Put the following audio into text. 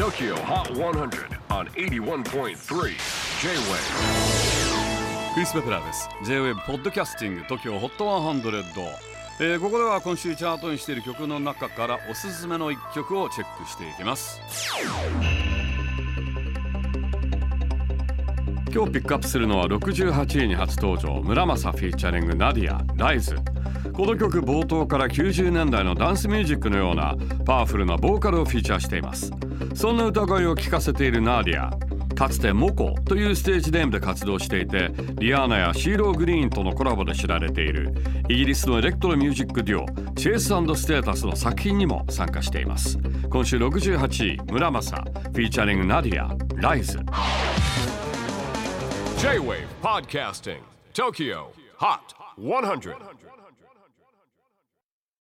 TOKYO HOT 100 on 81.3 J-WAVE クリス・ベプラーです。J-WAVE ポッドキャスティング TOKYO HOT 100、えー、ここでは今週チャートにしている曲の中からおすすめの一曲をチェックしていきます。今日ピックアップするのは68位に初登場村正フィーチャリングナディアライズこの曲冒頭から90年代のダンスミュージックのようなパワフルなボーカルをフィーチャーしています。そんな歌声を聴かせているナーディア。かつてモコというステージネームで活動していてリアーナやシーロー・グリーンとのコラボで知られている。イギリスのエレクトロミュージックデュオ Chase & Status の作品にも参加しています。今週68位村正。 Featuring ナディア。 Rise。J-WAVE PODCASTING TOKYO HOT 100